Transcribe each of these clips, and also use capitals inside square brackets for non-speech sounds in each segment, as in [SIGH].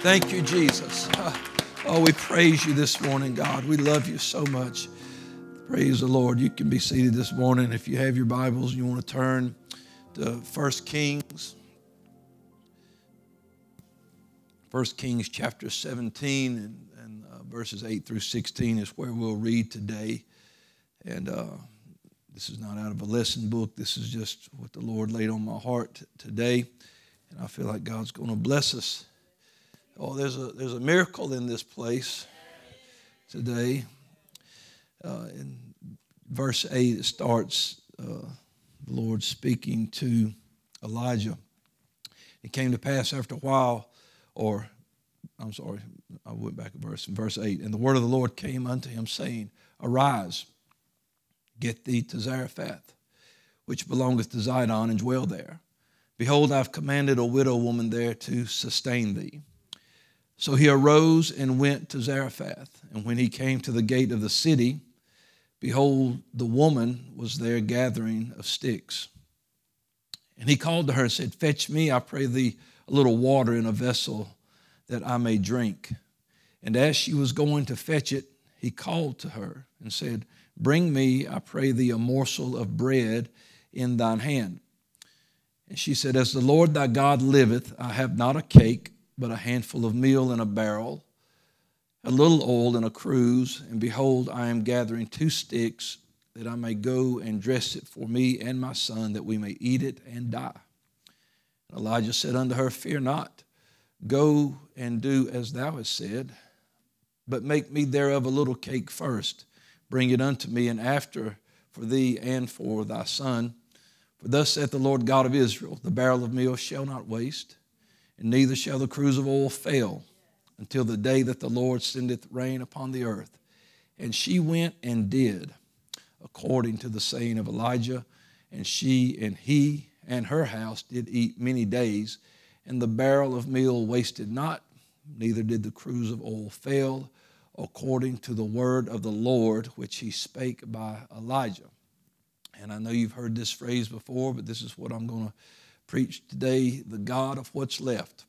Thank you, Jesus. [LAUGHS] Oh, we praise you this morning, God. We love you so much. Praise the Lord. You can be seated this morning. If you have your Bibles, you want to turn to 1 Kings. 1 Kings chapter 17 and, and uh, verses 8 through 16 is where we'll read today. And uh, this is not out of a lesson book. This is just what the Lord laid on my heart today. And I feel like God's going to bless us Oh, there's a, there's a miracle in this place today. Uh, in verse 8, it starts uh, the Lord speaking to Elijah. It came to pass after a while, or I'm sorry, I went back a verse in verse 8. And the word of the Lord came unto him, saying, Arise, get thee to Zarephath, which belongeth to Zidon, and dwell there. Behold, I've commanded a widow woman there to sustain thee. So he arose and went to Zarephath. And when he came to the gate of the city, behold, the woman was there gathering of sticks. And he called to her and said, Fetch me, I pray thee, a little water in a vessel that I may drink. And as she was going to fetch it, he called to her and said, Bring me, I pray thee, a morsel of bread in thine hand. And she said, As the Lord thy God liveth, I have not a cake but a handful of meal in a barrel, a little oil in a cruse, and behold, I am gathering two sticks that I may go and dress it for me and my son, that we may eat it and die. And Elijah said unto her, Fear not, go and do as thou hast said, but make me thereof a little cake first, bring it unto me, and after for thee and for thy son. For thus saith the Lord God of Israel, the barrel of meal shall not waste and neither shall the cruse of oil fail until the day that the Lord sendeth rain upon the earth. And she went and did according to the saying of Elijah, and she and he and her house did eat many days, and the barrel of meal wasted not, neither did the cruse of oil fail, according to the word of the Lord which he spake by Elijah. And I know you've heard this phrase before, but this is what I'm going to preach today the God of what's left.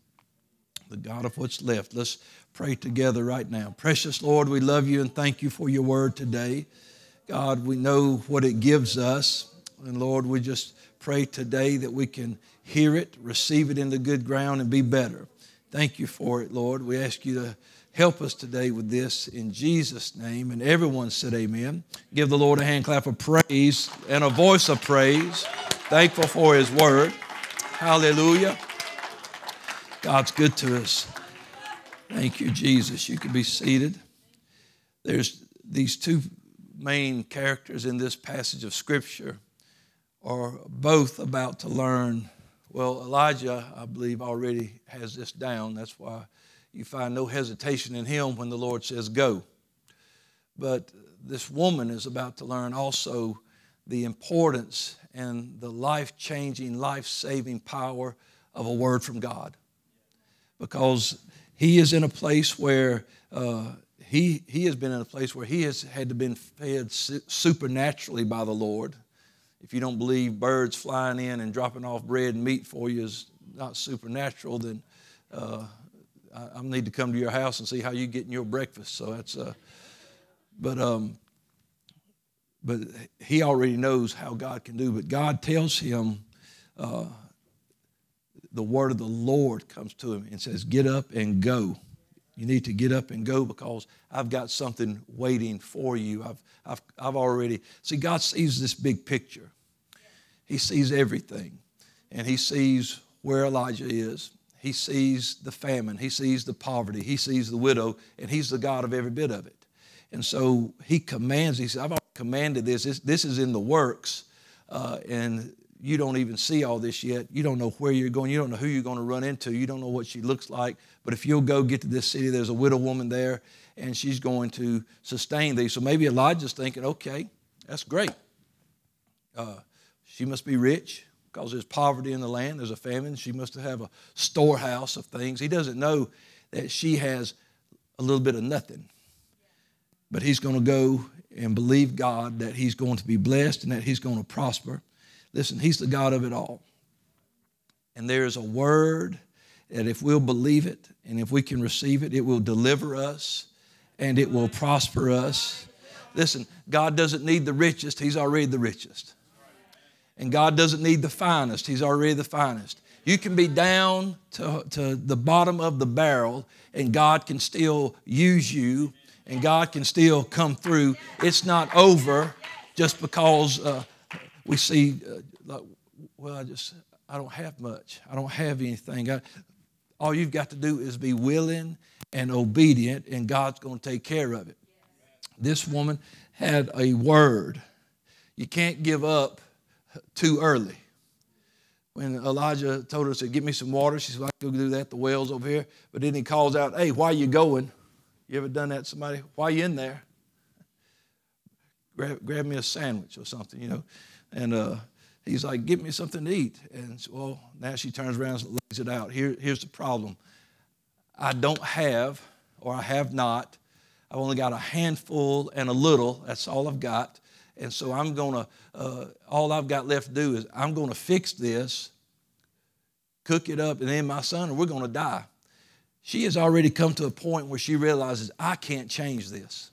The God of what's left. Let's pray together right now. Precious Lord, we love you and thank you for your word today. God, we know what it gives us. And Lord, we just pray today that we can hear it, receive it in the good ground, and be better. Thank you for it, Lord. We ask you to help us today with this in Jesus' name. And everyone said, Amen. Give the Lord a hand clap of praise and a voice of praise. Thankful for his word. Hallelujah. God's good to us. Thank you, Jesus. You can be seated. There's these two main characters in this passage of Scripture are both about to learn. Well, Elijah, I believe, already has this down. That's why you find no hesitation in him when the Lord says go. But this woman is about to learn also the importance and the life changing, life saving power of a word from God. Because he is in a place where uh, he, he has been in a place where he has had to been fed supernaturally by the Lord. If you don't believe birds flying in and dropping off bread and meat for you is not supernatural, then uh, I, I, need to come to your house and see how you're getting your breakfast. So that's, uh, but um, but he already knows how God can do. But God tells him, uh, the word of the Lord comes to him and says, Get up and go. You need to get up and go because I've got something waiting for you. I've, I've, I've already, see, God sees this big picture. He sees everything. And He sees where Elijah is. He sees the famine. He sees the poverty. He sees the widow. And He's the God of every bit of it. And so He commands, He says, I've commanded this. This, this is in the works, uh, and you don't even see all this yet. You don't know where you're going. You don't know who you're going to run into. You don't know what she looks like. But if you'll go get to this city, there's a widow woman there, and she's going to sustain thee. So maybe Elijah's thinking, okay, that's great. Uh, she must be rich because there's poverty in the land. There's a famine. She must have a storehouse of things. He doesn't know that she has a little bit of nothing. But he's going to go and believe God that He's going to be blessed and that He's going to prosper. Listen, He's the God of it all. And there is a word that if we'll believe it and if we can receive it, it will deliver us and it will prosper us. Listen, God doesn't need the richest, He's already the richest. And God doesn't need the finest, He's already the finest. You can be down to, to the bottom of the barrel, and God can still use you, and God can still come through. It's not over just because uh, we see, uh, like, well, I just, I don't have much. I don't have anything. I, all you've got to do is be willing and obedient, and God's going to take care of it. This woman had a word. You can't give up too early. When Elijah told her, said, Get me some water, she said, I can go do that. The well's over here. But then he calls out, Hey, why are you going? You ever done that to somebody? Why are you in there? Grab, grab me a sandwich or something, you know. And uh, he's like, Give me something to eat. And so, well, now she turns around and lays it out. Here, here's the problem I don't have, or I have not. I've only got a handful and a little. That's all I've got. And so I'm going to, uh, all I've got left to do is I'm going to fix this, cook it up, and then my son, and we're going to die. She has already come to a point where she realizes, I can't change this.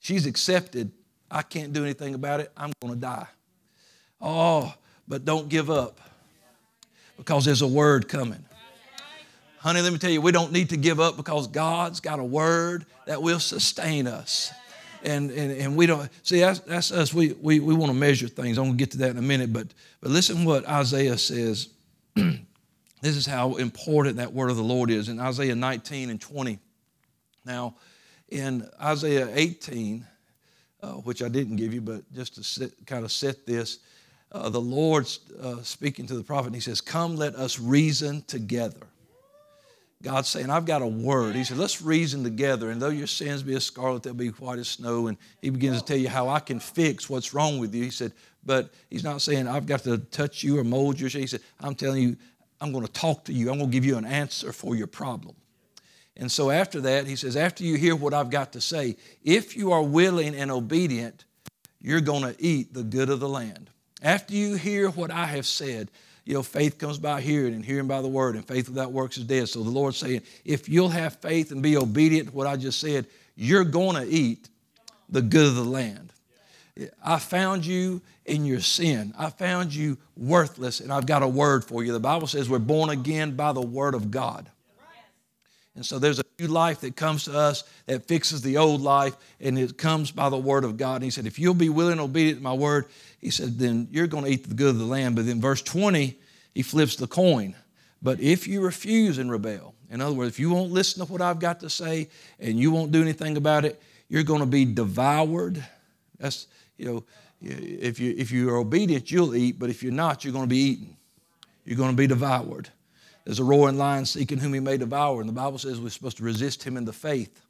She's accepted, I can't do anything about it. I'm going to die. Oh, but don't give up because there's a word coming. Honey, let me tell you, we don't need to give up because God's got a word that will sustain us. And, and, and we don't, see, that's, that's us. We, we, we want to measure things. I'm going to get to that in a minute. But, but listen what Isaiah says. [CLEARS THROAT] this is how important that word of the Lord is in Isaiah 19 and 20. Now, in Isaiah 18, uh, which I didn't give you, but just to set, kind of set this, uh, the Lord uh, speaking to the prophet, and he says, Come, let us reason together. God's saying, I've got a word. He said, let's reason together. And though your sins be as scarlet, they'll be white as snow. And he begins to tell you how I can fix what's wrong with you. He said, but he's not saying I've got to touch you or mold you. He said, I'm telling you, I'm going to talk to you. I'm going to give you an answer for your problem. And so after that, he says, after you hear what I've got to say, if you are willing and obedient, you're going to eat the good of the land. After you hear what I have said, you know, faith comes by hearing and hearing by the word, and faith without works is dead. So the Lord's saying, if you'll have faith and be obedient to what I just said, you're going to eat the good of the land. I found you in your sin. I found you worthless, and I've got a word for you. The Bible says we're born again by the word of God. And so there's a new life that comes to us that fixes the old life, and it comes by the word of God. And he said, If you'll be willing and obedient to my word, he said, then you're going to eat the good of the land. But then verse 20, he flips the coin. But if you refuse and rebel, in other words, if you won't listen to what I've got to say and you won't do anything about it, you're going to be devoured. That's, you know, if, you, if you're obedient, you'll eat, but if you're not, you're going to be eaten. You're going to be devoured. There's a roaring lion seeking whom he may devour. And the Bible says we're supposed to resist him in the faith.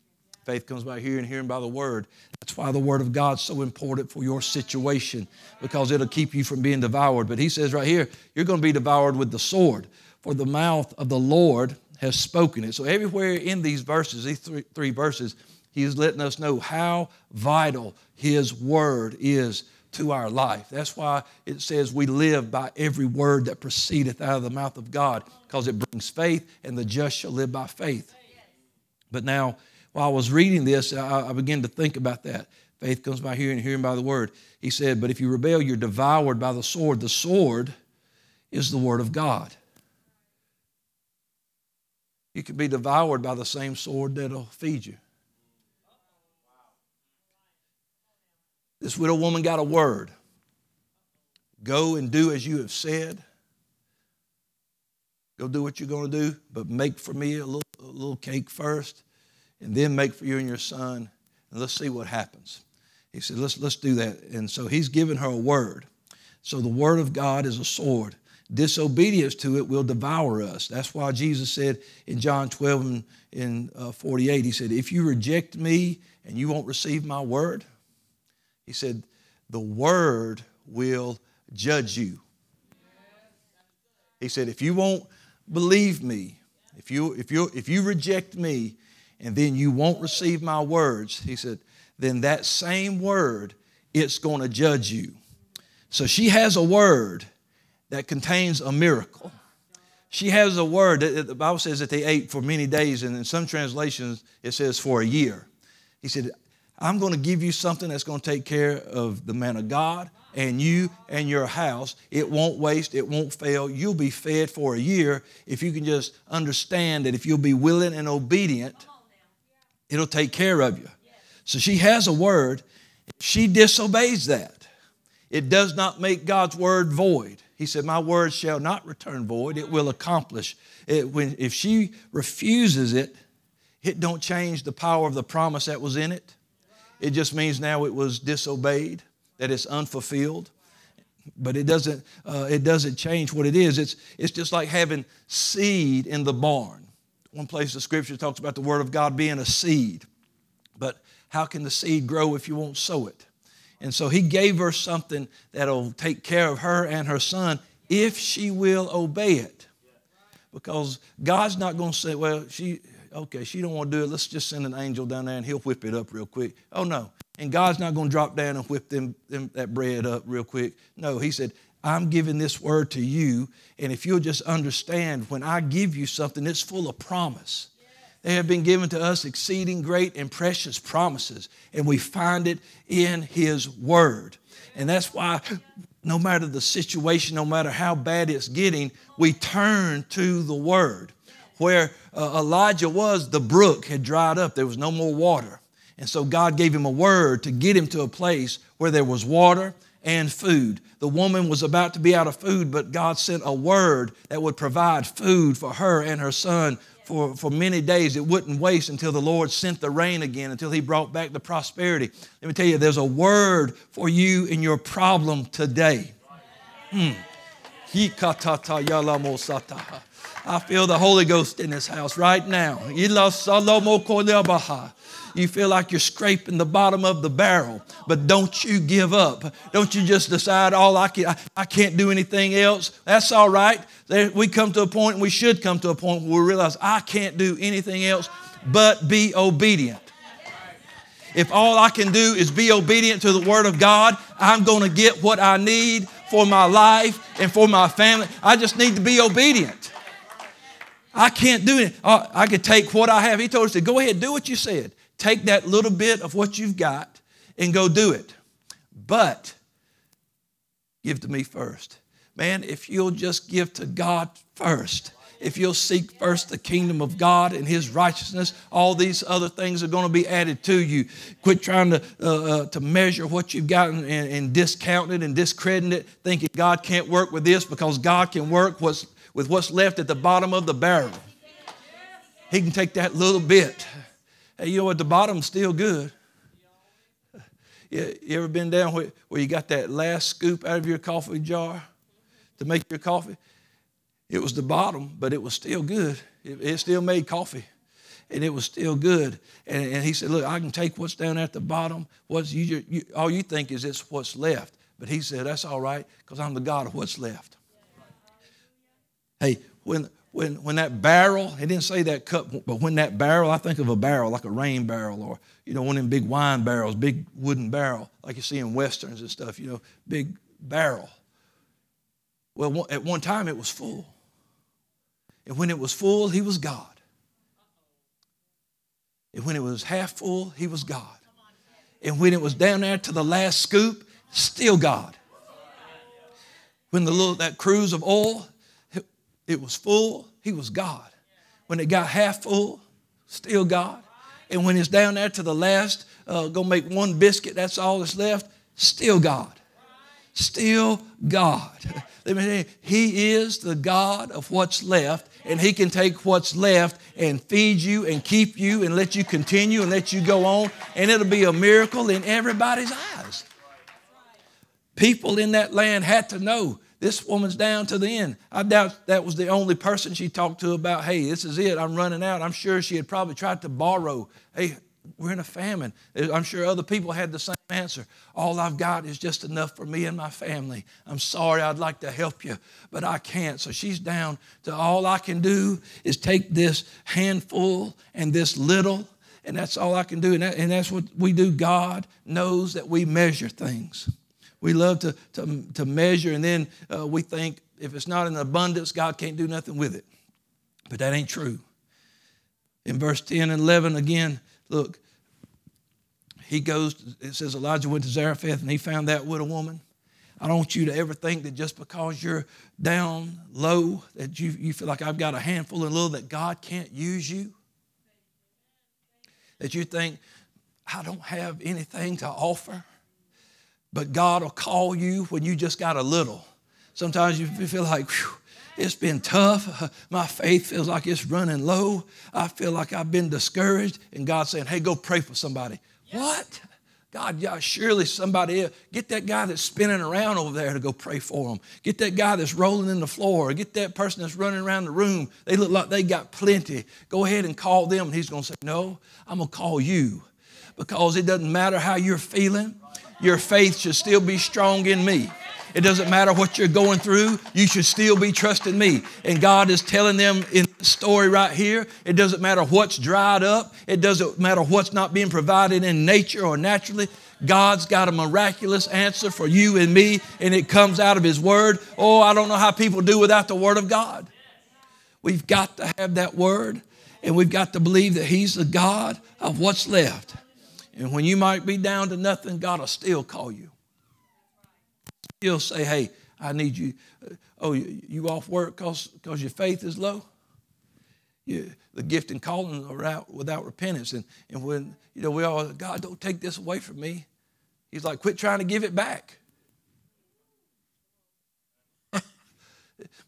Faith comes by hearing, hearing by the word. That's why the word of God's so important for your situation because it'll keep you from being devoured. But he says right here, you're going to be devoured with the sword, for the mouth of the Lord has spoken it. So everywhere in these verses, these three, three verses, he is letting us know how vital his word is to our life. That's why it says we live by every word that proceedeth out of the mouth of God, because it brings faith, and the just shall live by faith. But now, while I was reading this, I, I began to think about that. Faith comes by hearing, hearing by the word. He said, But if you rebel, you're devoured by the sword. The sword is the word of God. You can be devoured by the same sword that'll feed you. This widow woman got a word go and do as you have said. Go do what you're going to do, but make for me a little, a little cake first, and then make for you and your son, and let's see what happens. He said, let's, let's do that. And so he's given her a word. So the word of God is a sword. Disobedience to it will devour us. That's why Jesus said in John 12 and in uh, 48, he said, If you reject me and you won't receive my word, he said, The word will judge you. He said, If you won't believe me, if you, if you, if you reject me, and then you won't receive my words, he said, then that same word, it's going to judge you. So she has a word that contains a miracle. she has a word. That the Bible says that they ate for many days, and in some translations it says for a year. He said, I'm going to give you something that's going to take care of the man of God and you and your house. It won't waste, it won't fail. You'll be fed for a year if you can just understand that if you'll be willing and obedient, it'll take care of you. So she has a word. She disobeys that. It does not make God's word void. He said, My word shall not return void, it will accomplish. It, when, if she refuses it, it don't change the power of the promise that was in it. It just means now it was disobeyed, that it's unfulfilled. But it doesn't, uh, it doesn't change what it is. It's, it's just like having seed in the barn. One place the scripture talks about the word of God being a seed. But how can the seed grow if you won't sow it? And so he gave her something that'll take care of her and her son if she will obey it. Because God's not going to say, well, she, okay, she don't want to do it. Let's just send an angel down there and he'll whip it up real quick. Oh, no. And God's not going to drop down and whip them, them, that bread up real quick. No, he said, I'm giving this word to you. And if you'll just understand, when I give you something, it's full of promise. They have been given to us exceeding great and precious promises, and we find it in His Word. And that's why, no matter the situation, no matter how bad it's getting, we turn to the Word. Where uh, Elijah was, the brook had dried up, there was no more water. And so God gave him a word to get him to a place where there was water and food. The woman was about to be out of food, but God sent a word that would provide food for her and her son for, for many days. It wouldn't waste until the Lord sent the rain again, until He brought back the prosperity. Let me tell you, there's a word for you in your problem today. Hmm. I feel the Holy Ghost in this house right now. You feel like you're scraping the bottom of the barrel, but don't you give up. Don't you just decide, all I, can, I, can't do anything else. That's all right. We come to a point, and we should come to a point where we realize I can't do anything else but be obedient. If all I can do is be obedient to the Word of God, I'm going to get what I need for my life and for my family. I just need to be obedient. I can't do it. I could take what I have. He told us to go ahead, do what you said. Take that little bit of what you've got and go do it. But give to me first. Man, if you'll just give to God first, if you'll seek first the kingdom of God and His righteousness, all these other things are going to be added to you. Quit trying to, uh, uh, to measure what you've got and, and discount it and discredit it, thinking God can't work with this because God can work what's, with what's left at the bottom of the barrel. He can take that little bit Hey, you know what? The bottom's still good. You, you ever been down where, where you got that last scoop out of your coffee jar to make your coffee? It was the bottom, but it was still good. It, it still made coffee, and it was still good. And, and, he said, "Look, I can take what's down at the bottom. What's you, you, all you think is it's what's left." But he said, "That's all right, because I'm the God of what's left." Hey, when when, when that barrel, he didn't say that cup, but when that barrel, I think of a barrel like a rain barrel or, you know, one of them big wine barrels, big wooden barrel, like you see in westerns and stuff, you know, big barrel. Well, at one time it was full. And when it was full, he was God. And when it was half full, he was God. And when it was down there to the last scoop, still God. When the little that cruse of oil, it was full, he was God. When it got half full, still God. And when it's down there to the last, uh, go make one biscuit, that's all that's left, still God. Still God. [LAUGHS] He is the God of what's left, and He can take what's left and feed you and keep you and let you continue and let you go on, and it'll be a miracle in everybody's eyes. People in that land had to know this woman's down to the end. I doubt that was the only person she talked to about, hey, this is it, I'm running out. I'm sure she had probably tried to borrow, hey, we're in a famine. Eh, I'm sure other people had the same answer. All I've got is just enough for me and my family. I'm sorry, I'd like to help you, but I can't. So she's down to all I can do is take this handful and this little, and that's all I can do. And, that, and that's what we do. God knows that we measure things. We love to, to, to measure, and then uh, we think if it's not in abundance, God can't do nothing with it. But that ain't true. In verse 10 and 11, again, look, he goes, it says Elijah went to Zarephath and he found that widow woman. I don't want you to ever think that just because you're down low, that you, you feel like I've got a handful and little, that God can't use you. That you think, I don't have anything to offer. But God will call you when you just got a little. Sometimes you feel like, whew, it's been tough. [LAUGHS] My faith feels like it's running low. I feel like I've been discouraged. And God's saying, hey, go pray for somebody. Yes. What? God, yeah, surely somebody else. Get that guy that's spinning around over there to go pray for him. Get that guy that's rolling in the floor. Get that person that's running around the room. They look like they got plenty. Go ahead and call them. And he's going to say, No, I'm going to call you. Because it doesn't matter how you're feeling, your faith should still be strong in me. It doesn't matter what you're going through, you should still be trusting me. And God is telling them in the story right here it doesn't matter what's dried up, it doesn't matter what's not being provided in nature or naturally. God's got a miraculous answer for you and me, and it comes out of His Word. Oh, I don't know how people do without the Word of God. We've got to have that Word, and we've got to believe that He's the God of what's left. And when you might be down to nothing, God will still call you. He'll say, hey, I need you. Uh, oh, you off work because your faith is low? You, the gift and calling are out without repentance. And, and when, you know, we all, God, don't take this away from me. He's like, quit trying to give it back. [LAUGHS]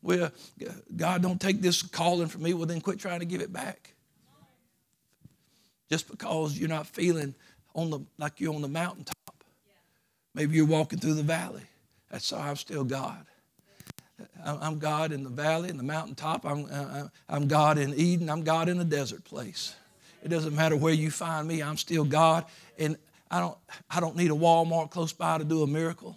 well, God, don't take this calling from me. Well, then quit trying to give it back. Just because you're not feeling on the, like you're on the mountaintop. Maybe you're walking through the valley. That's all I'm still God. I'm God in the valley, in the mountaintop. I'm, uh, I'm God in Eden. I'm God in a desert place. It doesn't matter where you find me, I'm still God. And I don't, I don't need a Walmart close by to do a miracle.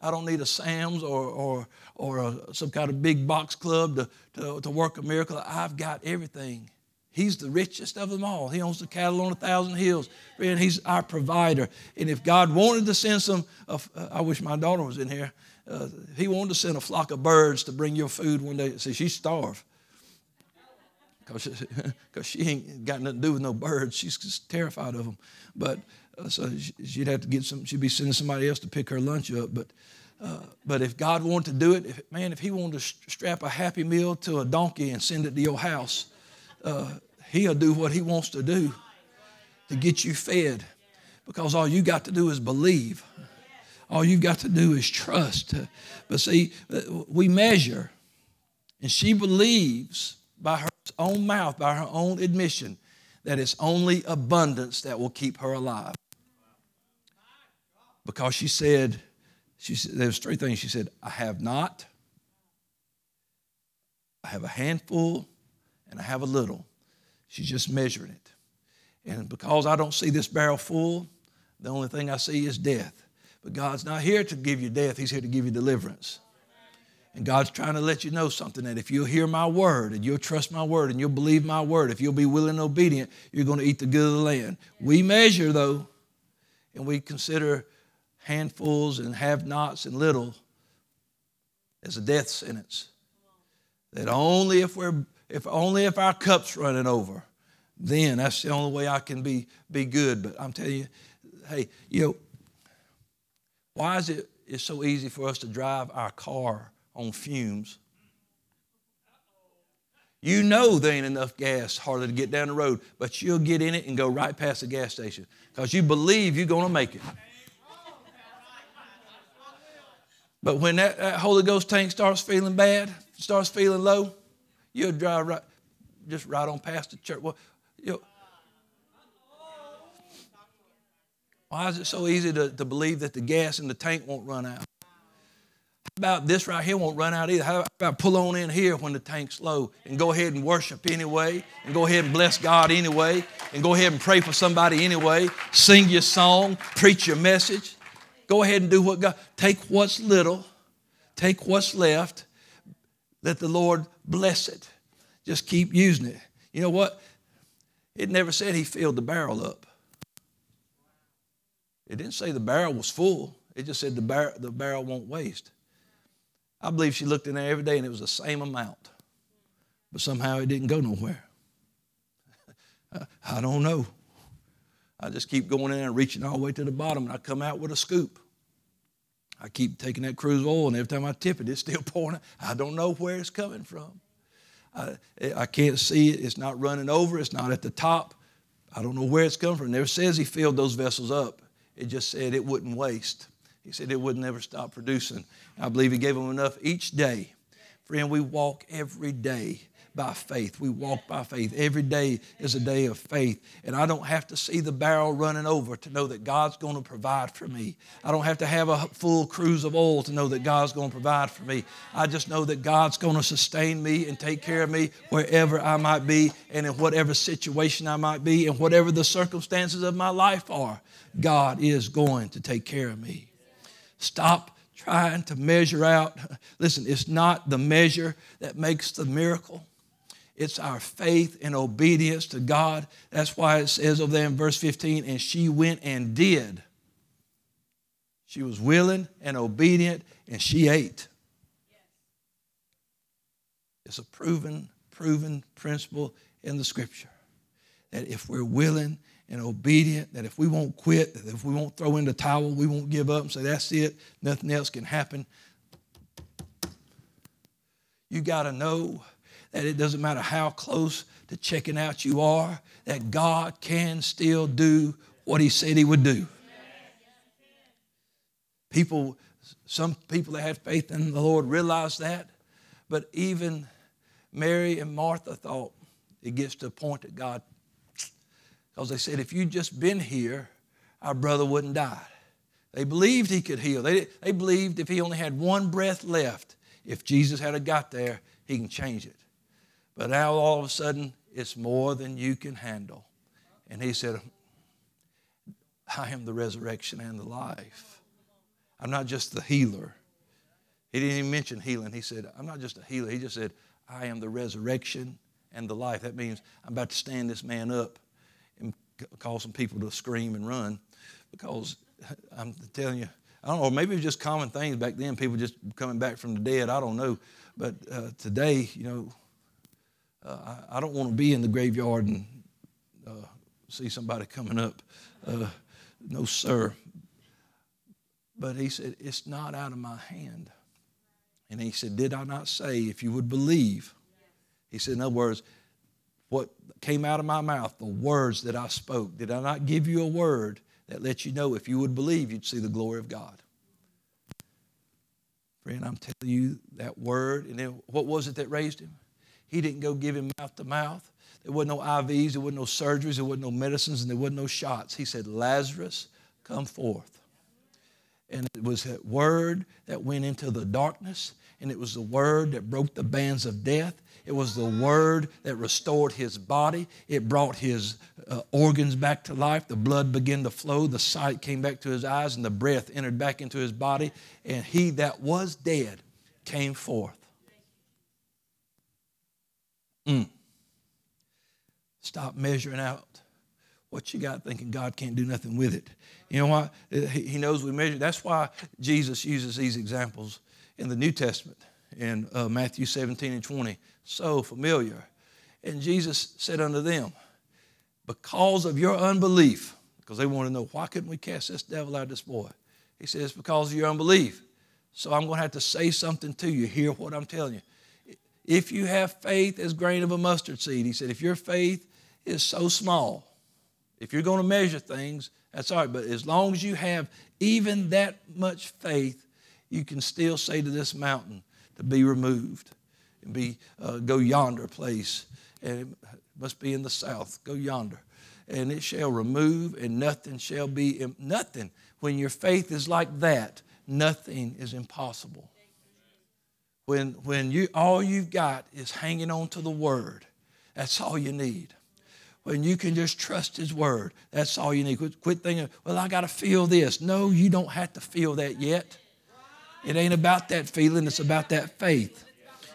I don't need a Sam's or, or, or a, some kind of big box club to, to, to work a miracle. I've got everything He's the richest of them all. He owns the cattle on a thousand hills. And he's our provider. And if God wanted to send some, uh, I wish my daughter was in here. Uh, he wanted to send a flock of birds to bring your food one day. See, she's starved. Because [LAUGHS] she ain't got nothing to do with no birds. She's just terrified of them. But uh, so she'd have to get some, she'd be sending somebody else to pick her lunch up. But uh, but if God wanted to do it, if, man, if He wanted to strap a Happy Meal to a donkey and send it to your house, uh, He'll do what He wants to do to get you fed because all you got to do is believe. All you've got to do is trust. But see, we measure, and she believes by her own mouth, by her own admission, that it's only abundance that will keep her alive. Because she said, she said, there's three things. She said, I have not, I have a handful, and I have a little. She's just measuring it. And because I don't see this barrel full, the only thing I see is death. But God's not here to give you death, He's here to give you deliverance. And God's trying to let you know something that if you'll hear my word and you'll trust my word and you'll believe my word, if you'll be willing and obedient, you're going to eat the good of the land. We measure, though, and we consider handfuls and have nots and little as a death sentence. That only if we're if only if our cup's running over, then that's the only way I can be, be good. But I'm telling you, hey, you know, why is it it's so easy for us to drive our car on fumes? You know there ain't enough gas hardly to get down the road, but you'll get in it and go right past the gas station because you believe you're going to make it. But when that, that Holy Ghost tank starts feeling bad, starts feeling low, You'll drive right, just right on past the church. Well, you know, why is it so easy to, to believe that the gas in the tank won't run out? How about this right here won't run out either? How about pull on in here when the tank's low and go ahead and worship anyway, and go ahead and bless God anyway, and go ahead and pray for somebody anyway, sing your song, preach your message. Go ahead and do what God, take what's little, take what's left, let the Lord bless it. Just keep using it. You know what? It never said he filled the barrel up. It didn't say the barrel was full. It just said the, bar- the barrel won't waste. I believe she looked in there every day and it was the same amount. But somehow it didn't go nowhere. [LAUGHS] I don't know. I just keep going in and reaching all the way to the bottom, and I come out with a scoop. I keep taking that cruse oil, and every time I tip it, it's still [LAUGHS] pouring. I don't know where it's coming from. I, I can't see it. It's not running over. It's not at the top. I don't know where it's coming from. It never says he filled those vessels up. It just said it wouldn't waste. He said it would never stop producing. I believe he gave them enough each day. Friend, we walk every day by faith. We walk by faith. Every day is a day of faith. And I don't have to see the barrel running over to know that God's going to provide for me. I don't have to have a full cruse of oil to know that God's going to provide for me. I just know that God's going to sustain me and take care of me wherever I might be and in whatever situation I might be and whatever the circumstances of my life are. God is going to take care of me. Stop trying to measure out. [LAUGHS] Listen, it's not the measure that makes the miracle. It's our faith and obedience to God. That's why it says over there in verse 15, and she went and did. She was willing and obedient, and she ate. It's a proven, proven principle in the scripture that if we're willing and obedient, that if we won't quit, that if we won't throw in the towel, we won't give up and say, that's it, nothing else can happen. You got to know that it doesn't matter how close to checking out you are, that God can still do what He said He would do. People, some people that had faith in the Lord realized that, but even Mary and Martha thought it gets to a point that God, because they said, if you'd just been here, our brother wouldn't die. They believed he could heal. They, they believed if he only had one breath left, if Jesus had got there, he can change it. But now all of a sudden, it's more than you can handle. And he said, I am the resurrection and the life. I'm not just the healer. He didn't even mention healing. He said, I'm not just a healer. He just said, I am the resurrection and the life. That means I'm about to stand this man up and cause some people to scream and run because [LAUGHS] I'm telling you, I don't know, maybe it was just common things back then, people just coming back from the dead. I don't know. But uh, today, you know, uh, I, I, don't want to be in the graveyard and uh, see somebody coming up. Uh, no, sir. But he said, It's not out of my hand. And he said, Did I not say, if you would believe? He said, In other words, what came out of my mouth, the words that I spoke, did I not give you a word that lets you know if you would believe, you'd see the glory of God? Friend, I'm telling you that word. And then what was it that raised him? He didn't go give him mouth to mouth. There wasn't no IVs, there wasn't no surgeries, there wasn't no medicines, and there wasn't no shots. He said, Lazarus, come forth. And it was that word that went into the darkness, and it was the word that broke the bands of death. It was the word that restored his body. It brought his uh, organs back to life. The blood began to flow. The sight came back to his eyes, and the breath entered back into his body. And he that was dead came forth. Mm. Stop measuring out what you got thinking God can't do nothing with it. You know what? He knows we measure. That's why Jesus uses these examples in the New Testament in uh, Matthew 17 and 20. So familiar. And Jesus said unto them, Because of your unbelief, because they want to know, why couldn't we cast this devil out of this boy? He says, Because of your unbelief. So I'm going to have to say something to you. Hear what I'm telling you if you have faith as grain of a mustard seed. He said, if your faith is so small, if you're going to measure things, that's all right. But as long as you have even that much faith, you can still say to this mountain to be removed and be uh, go yonder place. And it must be in the south. Go yonder. And it shall remove, and nothing shall be nothing. When your faith is like that, nothing is impossible when, when you, all you've got is hanging on to the Word, that's all you need. When you can just trust His Word, that's all you need. Quit, quit thinking, well, I got to feel this. No, you don't have to feel that yet. It ain't about that feeling, it's about that faith.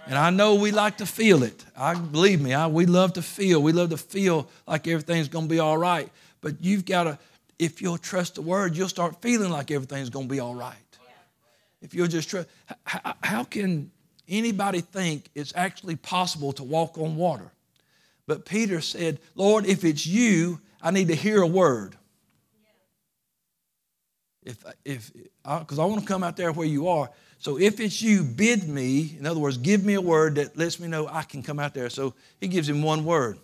And I know we like to feel it. I believe me, I, we love to feel. We love to feel like everything's going to be all right. But you've got to, if you'll trust the word, you'll start feeling like everything's going to be all right. If you'll just try, how, how can anybody think it's actually possible to walk on water? But Peter said, Lord, if it's you, I need to hear a word. If, if, because I, I want to come out there where you are. So if it's you, bid me. In other words, give me a word that lets me know I can come out there. So he gives him one word.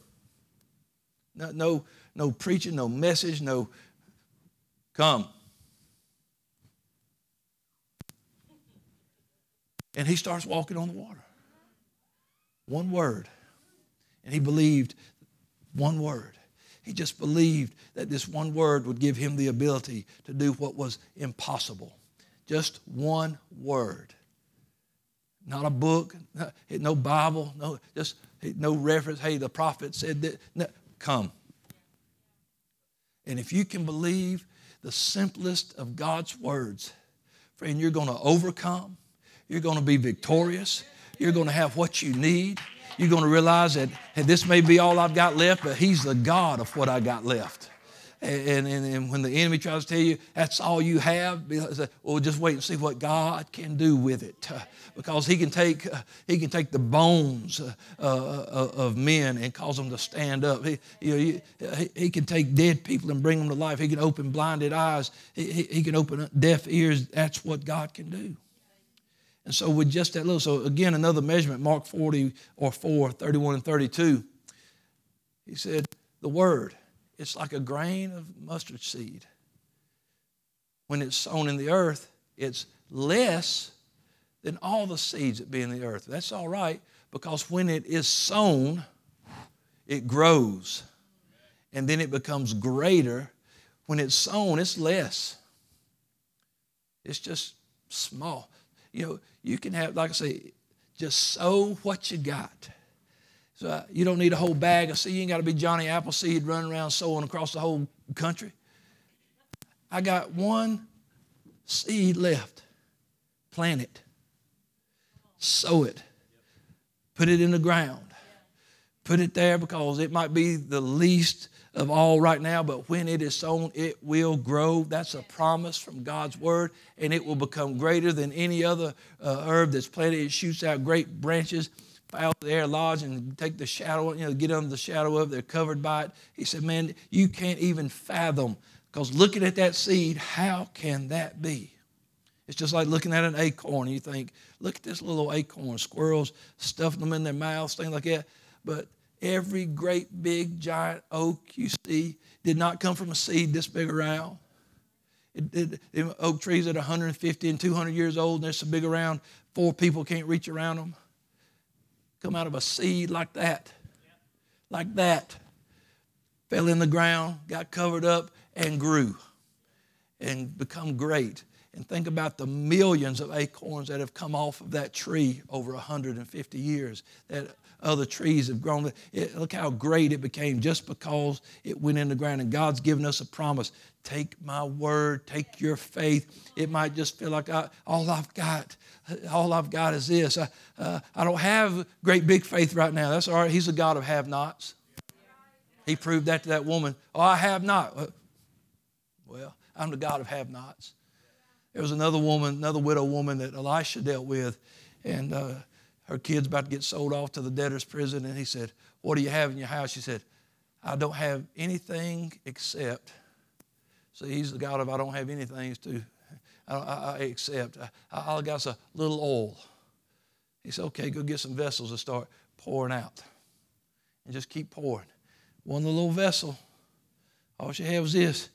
No, no, no preaching, no message, no come. And he starts walking on the water. One word. And he believed one word. He just believed that this one word would give him the ability to do what was impossible. Just one word. Not a book, [LAUGHS] no Bible, no just no reference. Hey, the prophet said that. No, come. And if you can believe the simplest of God's words, friend, you're going to overcome. You're going to be victorious. You're going to have what you need. You're going to realize that hey, this may be all I've got left, but He's the God of what I got left. And, and, and, when the enemy tries to tell you that's all you have, well, just wait and see what God can do with it, uh, [LAUGHS] because He can take uh, He can take the bones uh, uh of men and cause them to stand up. He, you know, he, he, can take dead people and bring them to life. He can open blinded eyes. He, he can open deaf ears. That's what God can do. And so with just that little, so again, another measurement, Mark 40 or 4, 31 and 32. He said, the word it's like a grain of mustard seed. When it's sown in the earth, it's less than all the seeds that be in the earth. That's all right because when it is sown, it grows. And then it becomes greater. When it's sown, it's less. It's just small. You know, you can have, like I say, just sow what you got. So uh, you don't need a whole bag of seed. You ain't got to be Johnny Appleseed running around sowing across the whole country. I got one seed left. Plant it. Sow it. Put it in the ground. Put it there because it might be the least of all right now, but when it is sown, it will grow. That's a promise from God's word, and it will become greater than any other uh, herb that's planted. It shoots out great branches out there lodge and take the shadow, you know, get under the shadow of it. They're covered by it. He said, Man, you can't even fathom. Because looking at that seed, how can that be? It's just like looking at an acorn. You think, look at this little acorn, squirrels stuffing them in their mouths, things like that. But every great big giant oak you see did not come from a seed this big around. It, it, oak trees that are 150 and 200 years old and they're so big around, four people can't reach around them come out of a seed like that, like that, fell in the ground, got covered up, and grew and become great. And think about the millions of acorns that have come off of that tree over 150 years that other trees have grown. It, look how great it became just because it went in the ground. And God's given us a promise. Take my word, take your faith. It might just feel like I, all I've got, all I've got is this. I, uh, I don't have great big faith right now. That's all right. He's a God of have nots. He proved that to that woman. Oh, I have not. Well, I'm the God of have nots. There was another woman, another widow woman that Elisha dealt with, and uh, her kid's about to get sold off to the debtor's prison. And he said, What do you have in your house? She said, I don't have anything except. See, he's the God of I don't have anything to I, I, I accept. I, all I a little oil. He said, Okay, go get some vessels and start pouring out. And just keep pouring. One little vessel. All she had was this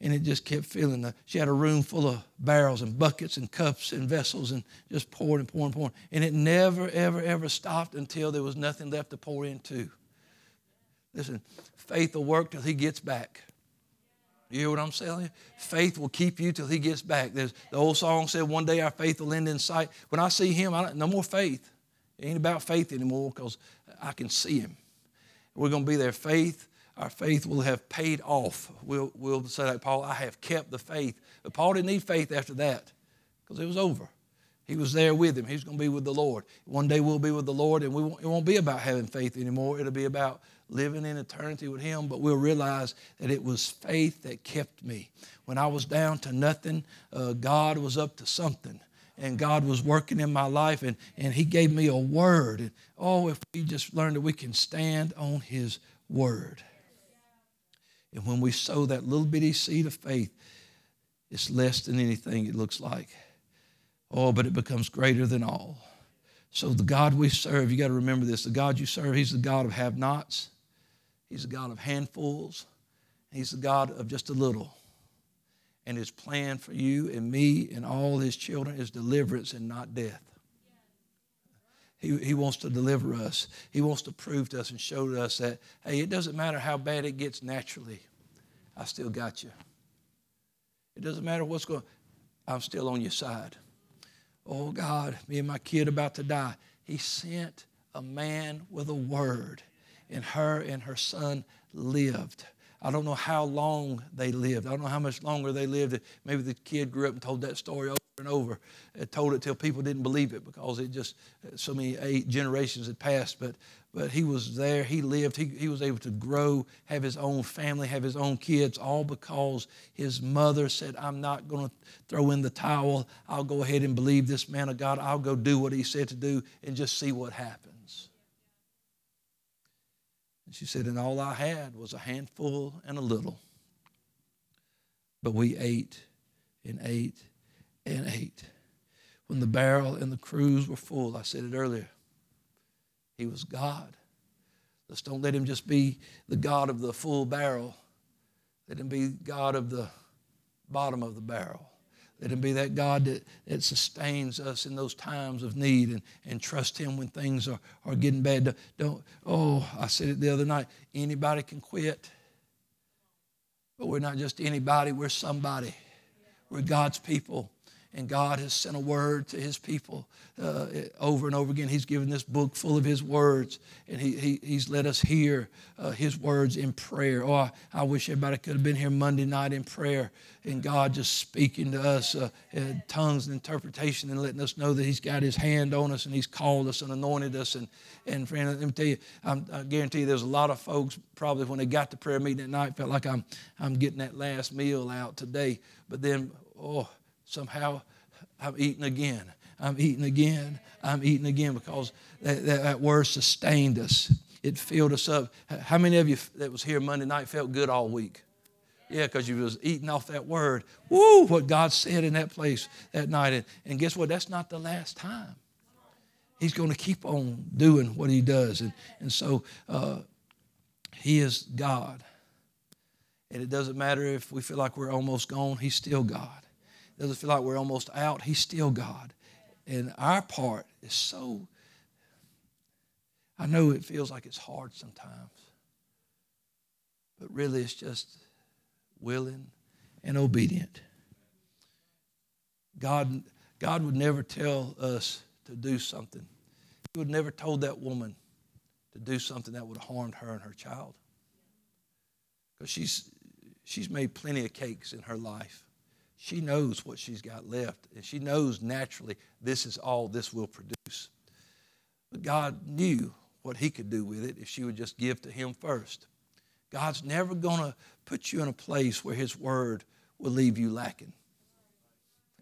and it just kept filling. The, she had a room full of barrels and buckets and cups and vessels and just poured and pouring and pouring. And it never, ever, ever stopped until there was nothing left to pour into. Listen, faith will work till he gets back. You hear what I'm saying? Faith will keep you till he gets back. There's, the old song said, One day our faith will end in sight. When I see him, I no more faith. It ain't about faith anymore because I can see him. We're going to be there. Faith our faith will have paid off. We'll, we'll say like Paul, I have kept the faith. But Paul didn't need faith after that because it was over. He was there with him. He's going to be with the Lord. One day we'll be with the Lord, and we won't, it won't be about having faith anymore. It'll be about living in eternity with Him. But we'll realize that it was faith that kept me. When I was down to nothing, uh, God was up to something. and God was working in my life, and, and He gave me a word. And oh, if we just learned that we can stand on His word. And when we sow that little bitty seed of faith, it's less than anything it looks like. Oh, but it becomes greater than all. So the God we serve, you got to remember this the God you serve, He's the God of have nots, He's the God of handfuls, He's the God of just a little. And His plan for you and me and all His children is deliverance and not death. He, he wants to deliver us. He wants to prove to us and show to us that, hey, it doesn't matter how bad it gets naturally, I still got you. It doesn't matter what's going I'm still on your side. Oh God, me and my kid about to die. He sent a man with a word, and her and her son lived. I don't know how long they lived. I don't know how much longer they lived. Maybe the kid grew up and told that story over and over. It told it till people didn't believe it because it just uh, so many eight generations had passed. But but he was there. He lived. He, he was able to grow, have his own family, have his own kids, all because his mother said, I'm not going to throw in the towel. I'll go ahead and believe this man of God. I'll go do what he said to do and just see what happens. And she said, And all I had was a handful and a little. But we ate and ate and ate. When the barrel and the cruse were full, I said it earlier he was God. Let's don't let him just be the God of the full barrel. Let him be God of the bottom of the barrel. Let him be that God that, that sustains us in those times of need and, and trust him when things are, are getting bad. Don't, oh, I said it the other night. Anybody can quit. But we're not just anybody, we're somebody. We're God's people and God has sent a word to his people uh, over and over again. He's given this book full of his words, and he, he he's let us hear uh, his words in prayer. Oh, I, I, wish everybody could have been here Monday night in prayer, and God just speaking to us uh, in tongues and interpretation and letting us know that he's got his hand on us and he's called us and anointed us. And, and friend, let me tell you, I'm, i guarantee you there's a lot of folks probably when they got to prayer meeting at night felt like I'm, I'm getting that last meal out today. But then, oh, somehow I'm eating again. I'm eating again. I'm eating again because that, that, that, word sustained us. It filled us up. How many of you that was here Monday night felt good all week? Yeah, because you was eating off that word. Woo, what God said in that place that night. And, and guess what? That's not the last time. He's going to keep on doing what he does. And, and so uh, he is God. And it doesn't matter if we feel like we're almost gone, he's still God doesn't feel like we're almost out, He's still God. And our part is so, I know it feels like it's hard sometimes, but really it's just willing and obedient. God, God would never tell us to do something. He would never told that woman to do something that would have harmed her and her child. Because she's, she's made plenty of cakes in her life she knows what she's got left, and she knows naturally this is all this will produce. But God knew what He could do with it if she would just give to Him first. God's never going to put you in a place where His Word will leave you lacking.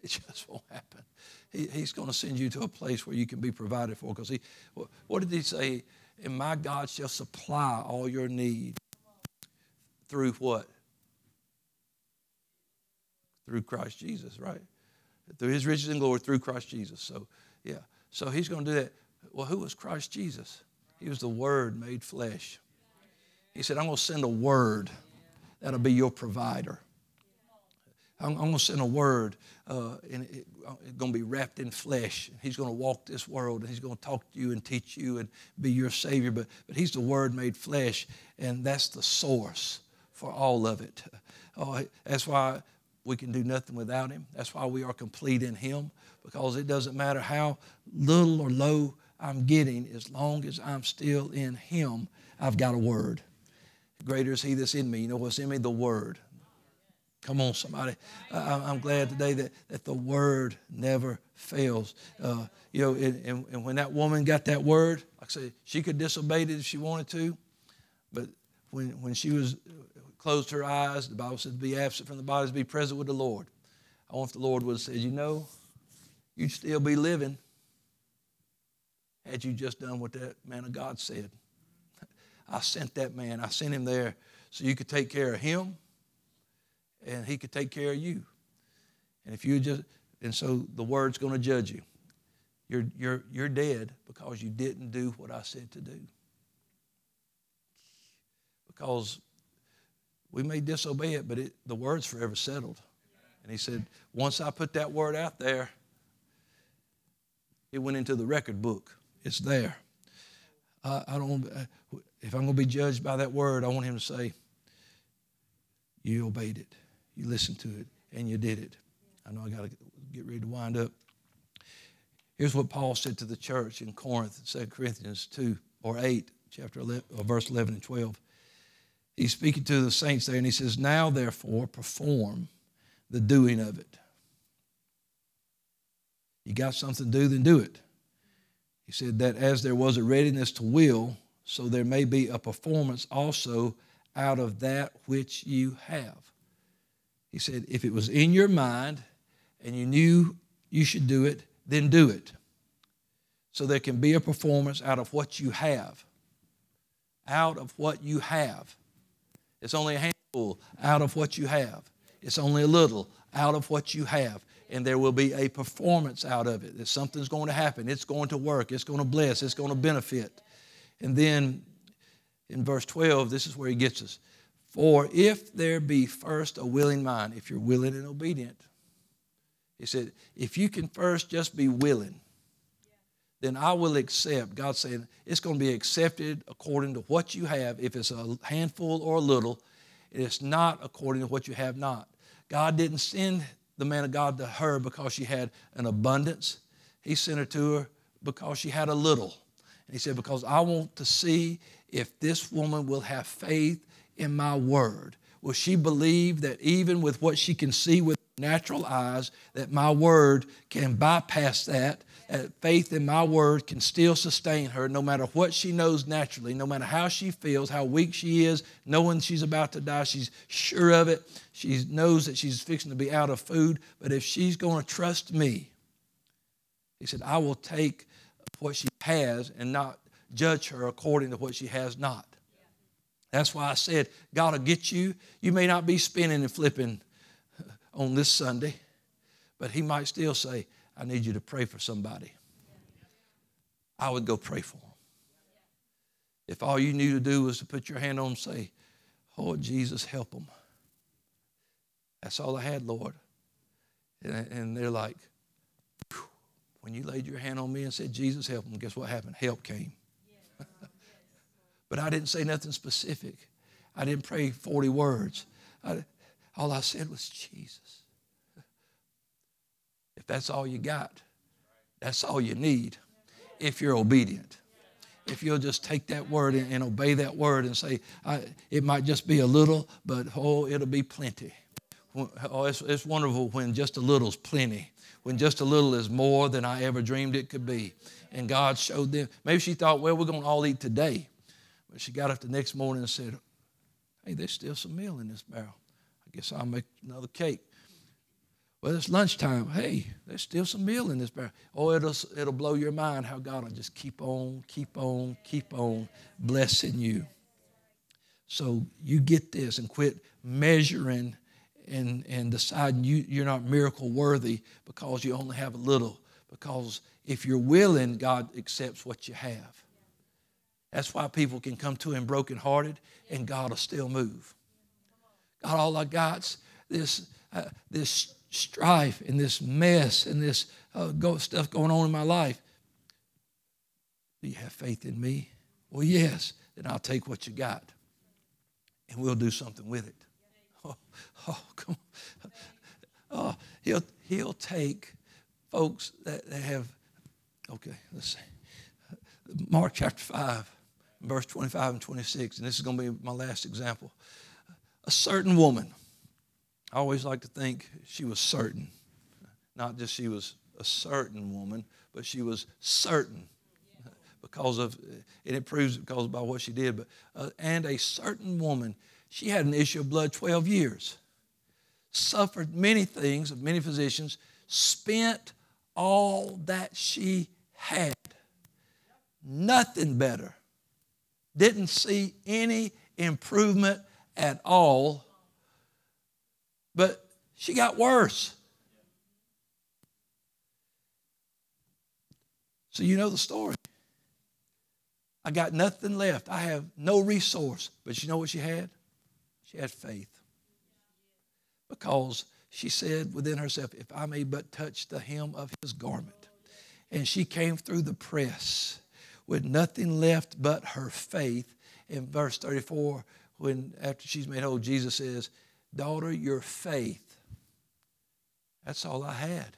It [LAUGHS] just won't happen. He, he's going to send you to a place where you can be provided for. Because He, what did He say? And my God shall supply all your need through what? Through Christ Jesus, right? Through his riches and glory through Christ Jesus. So, yeah. So he's going to do that. Well, who was Christ Jesus? He was the Word made flesh. He said, I'm going to send a word that'll be your provider. I'm, going to send a word, uh, and it, it's going to be wrapped in flesh. He's going to walk this world, and he's going to talk to you and teach you and be your Savior. But, but he's the Word made flesh, and that's the source for all of it. Oh, that's why we can do nothing without Him. That's why we are complete in Him, because it doesn't matter how little or low I'm getting, as long as I'm still in Him, I've got a word. Greater is He that's in me. You know what's in me? The Word. Come on, somebody. I'm glad today that, that the word never fails. Uh, you know, and, and, and, when that woman got that word, like I say, she could disobey it if she wanted to, but when, when she was closed her eyes. The Bible says to be absent from the body to be present with the Lord. I wonder if the Lord would have said, You know, you'd still be living had you just done what that man of God said. [LAUGHS] I sent that man, I sent him there so you could take care of him and he could take care of you. And if you just, and so the word's going to judge you. You're, you're, you're dead because you didn't do what I said to do. Because we may disobey it, but it, the word's forever settled. And he said, once I put that word out there, it went into the record book. It's there. I, don't. Uh, if I'm going to be judged by that word, I want him to say, "You obeyed it, you listened to it, and you did it." I know I got to get ready to wind up. Here's what Paul said to the church in Corinth, 2 Corinthians 2 or 8, chapter 11, or verse 11 and 12. He's speaking to the saints there, and he says, Now therefore perform the doing of it. You got something to do, then do it. He said that as there was a readiness to will, so there may be a performance also out of that which you have. He said, if it was in your mind and you knew you should do it, then do it. So there can be a performance out of what you have. Out of what you have. It's only a handful out of what you have. It's only a little out of what you have and there will be a performance out of it. That something's going to happen. It's going to work. It's going to bless. It's going to benefit. And then in verse 12, this is where he gets us. For if there be first a willing mind, if you're willing and obedient, he said, if you can first just be willing, then I will accept. God saying it's going to be accepted according to what you have, if it's a handful or a little. It's not according to what you have not. God didn't send the man of God to her because she had an abundance. He sent her to her because she had a little. And he said, Because I want to see if this woman will have faith in my word. Will she believe that even with what she can see with natural eyes, that my word can bypass that Uh, faith in my word can still sustain her no matter what she knows naturally, no matter how she feels, how weak she is, knowing she's about to die. She's sure of it. She knows that she's fixing to be out of food. But if she's going to trust me, he said, I will take what she has and not judge her according to what she has not. That's why I said, God will get you. You may not be spinning and flipping on this Sunday, but He might still say, I need you to pray for somebody. I would go pray for them. If all you need to do was to put your hand on them and say, Oh, Jesus, help them. That's all I had, Lord. And, and they're like, when you laid your hand on me and said, Jesus, help them, guess what happened? Help came. [LAUGHS] but I didn't say nothing specific. I didn't pray 40 words. I, all I said was, Jesus. That's all you got, that's all you need if you're obedient. If you'll just take that word and, and obey that word and say, it might just be a little, but oh, it'll be plenty. Oh, it's, it's wonderful when just a little's plenty, when just a little is more than I ever dreamed it could be. And God showed them. Maybe she thought, well, we're going to all eat today. But she got up the next morning and said, hey, there's still some meal in this barrel. I guess I'll make another cake. Well, it's lunchtime. Hey, there's still some meal in this barrel. Oh, it'll, it'll blow your mind how God will just keep on, keep on, keep on blessing you. So you get this and quit measuring and, and deciding you, you're not miracle worthy because you only have a little. Because if you're willing, God accepts what you have. That's why people can come to Him brokenhearted and God will still move. God, all I got's this, uh, this strife and this mess and this uh, stuff going on in my life. Do you have faith in me? Well, yes. Then I'll take what you got and we'll do something with it. [LAUGHS] Oh, oh come on. [LAUGHS] Oh, he'll, he'll take folks that, that have, okay, let's see. Mark chapter 5, verse 25 and 26, and this is going to be my last example. A certain woman I always like to think she was certain. Not just she was a certain woman, but she was certain because of, and it proves because by what she did. But uh, and a certain woman, she had an issue of blood 12 years, suffered many things of many physicians, spent all that she had. Nothing better. Didn't see any improvement at all. But she got worse. So you know the story. I got nothing left. I have no resource. But you know what she had? She had faith. Because she said within herself, If I may but touch the hem of his garment. And she came through the press with nothing left but her faith. In verse 34, when after she's made whole, Jesus says, Daughter, your faith. That's all I had.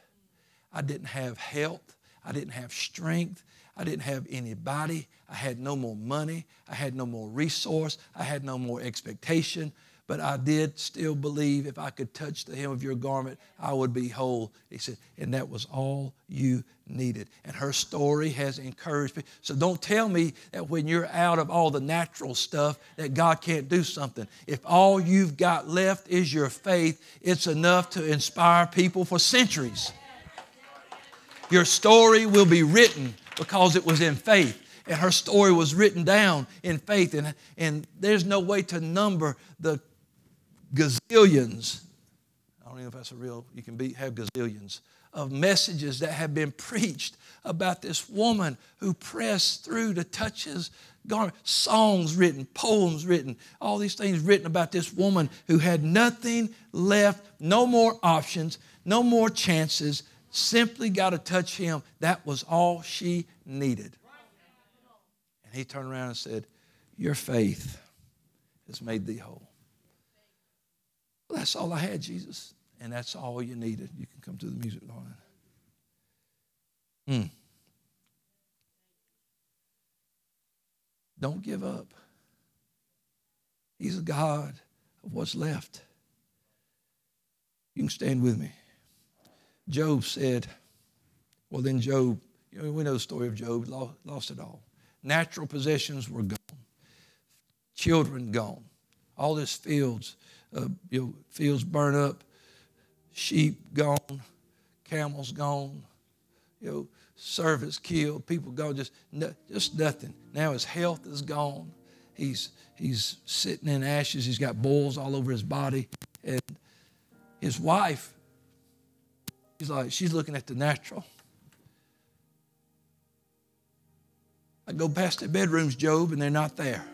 I didn't have health. I didn't have strength. I didn't have anybody. I had no more money. I had no more resource. I had no more expectation but I did still believe if I could touch the hem of your garment, I would be whole. He said, and that was all you needed. And her story has encouraged me. So don't tell me that when you're out of all the natural stuff that God can't do something. If all you've got left is your faith, it's enough to inspire people for centuries. Your story will be written because it was in faith and her story was written down in faith. And, and there's no way to number the gazillions, I don't even know if that's a real, you can be, have gazillions of messages that have been preached about this woman who pressed through to touch his garment. Songs written, poems written, all these things written about this woman who had nothing left, no more options, no more chances, simply got to touch him. That was all she needed. And he turned around and said, Your faith has made thee whole. Well, that's all I had, Jesus. And that's all you needed. You can come to the music, darling. Mm. Don't give up. He's a God of what's left. You can stand with me. Job said, well, then Job, you know, we know the story of Job, lost it all. Natural possessions were gone, children gone, all his fields uh, you know, fields burn up, sheep gone, camels gone, you know, servants killed, people gone, just, just nothing. Now his health is gone. He's, he's sitting in ashes. He's got boils all over his body. And his wife, he's like, she's looking at the natural. I go past the bedrooms, Job, and they're not there.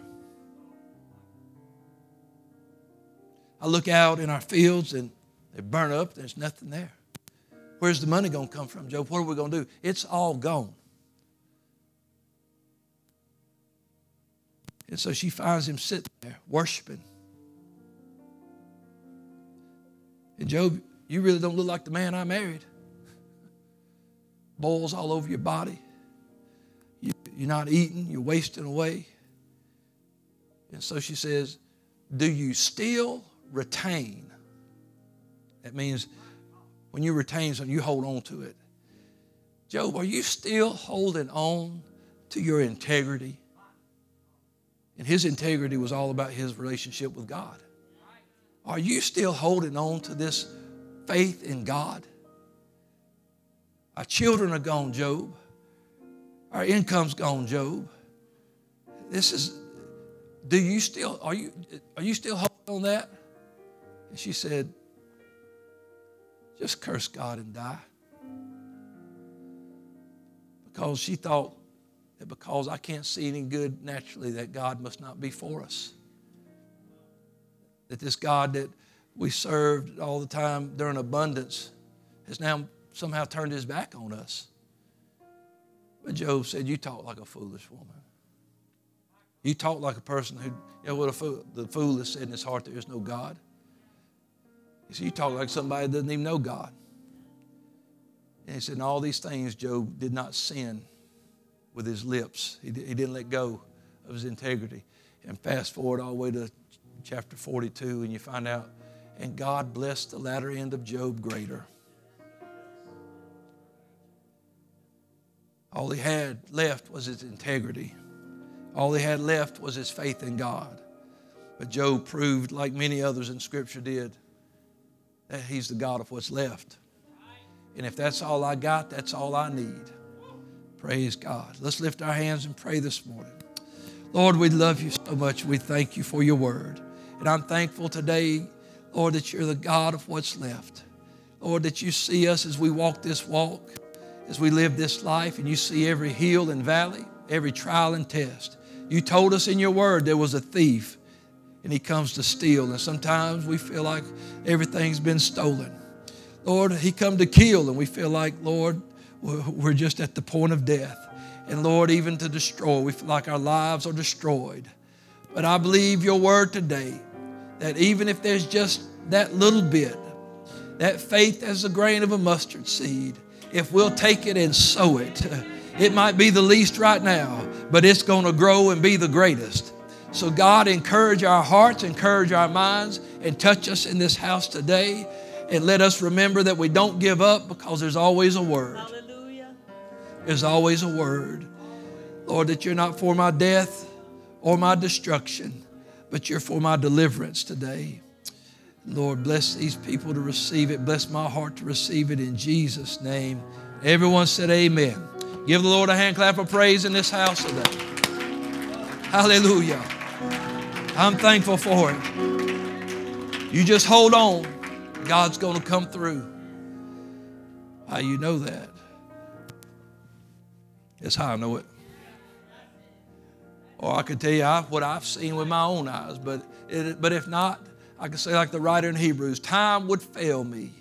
I look out in our fields and they burn up, there's nothing there. Where's the money going to come from, Job? What are we going to do? It's all gone. And so she finds him sitting there worshiping. And Job, you really don't look like the man I married. Boils all over your body. You, you're not eating, you're wasting away. And so she says, Do you still retain. That means when you retain something, you hold on to it. Job, are you still holding on to your integrity? And his integrity was all about his relationship with God. Are you still holding on to this faith in God? Our children are gone, Job. Our income's gone, Job. This is, do you still, are you, are you still holding on that? And she said, just curse God and die. Because she thought that because I can't see any good naturally, that God must not be for us. That this God that we served all the time during abundance has now somehow turned his back on us. But Job said, You talk like a foolish woman. You talk like a person who, you know what a fool, the fool has said in his heart, there is no God. He said, You talk like somebody that doesn't even know God. And he said, In all these things, Job did not sin with his lips. He, he didn't let go of his integrity. And fast forward all the way to chapter 42, and you find out, and God blessed the latter end of Job greater. All he had left was his integrity. All he had left was his faith in God. But Job proved, like many others in Scripture did, He's the God of what's left. And if that's all I got, that's all I need. Praise God. Let's lift our hands and pray this morning. Lord, we love you so much. We thank you for your word. And I'm thankful today, Lord, that you're the God of what's left. Lord, that you see us as we walk this walk, as we live this life, and you see every hill and valley, every trial and test. You told us in your word there was a thief, and he comes to steal. And sometimes we feel like everything's been stolen. Lord, he come to kill, and we feel like, Lord, we're just at the point of death. And Lord, even to destroy, we feel like our lives are destroyed. But I believe your word today that even if there's just that little bit, that faith as a grain of a mustard seed, if we'll take it and sow it, [LAUGHS] it might be the least right now, but it's going to grow and be the greatest. So, God, encourage our hearts, encourage our minds, and touch us in this house today. And let us remember that we don't give up because there's always a word. Hallelujah. There's always a word. Lord, that you're not for my death or my destruction, but you're for my deliverance today. Lord, bless these people to receive it. Bless my heart to receive it in Jesus' name. Everyone said, Amen. Give the Lord a hand clap of praise in this house today. Hallelujah. I'm thankful for it. You just hold on. God's going to come through. How you know that? That's how I know it. Or I could tell you what I've seen with my own eyes, but, it, but if not, I could say, like the writer in Hebrews, time would fail me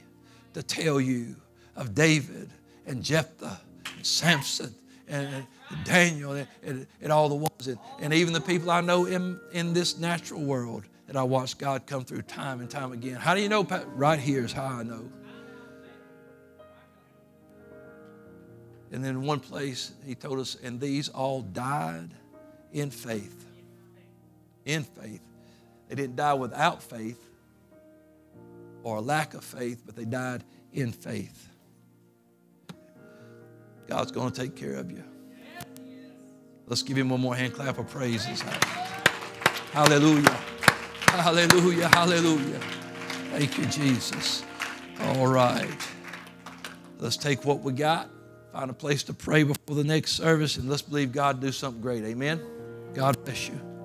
to tell you of David and Jephthah and Samson and, Daniel and, and, and, all the ones, and, and even the people I know in, in this natural world that I watched God come through time and time again. How do you know? Right here is how I know. And then one place, he told us, and these all died in faith. In faith. They didn't die without faith or a lack of faith, but they died in faith. God's going to take care of you. Let's give him one more hand clap of praises. Hallelujah. Hallelujah. Hallelujah. Thank you, Jesus. All right. Let's take what we got, find a place to pray before the next service, and let's believe God do something great. Amen. God bless you.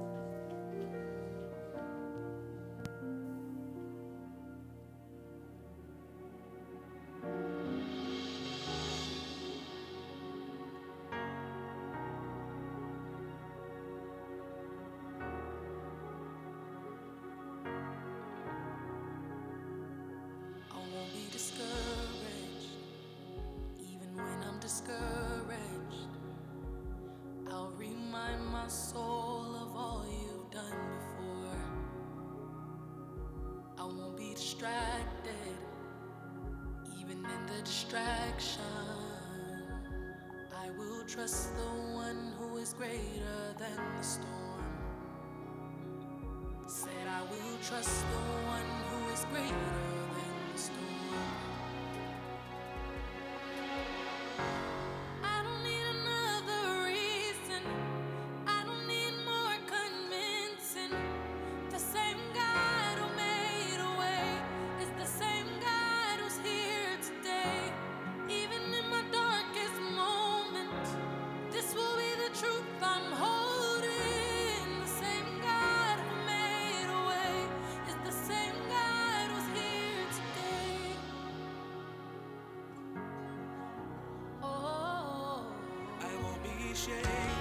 shame.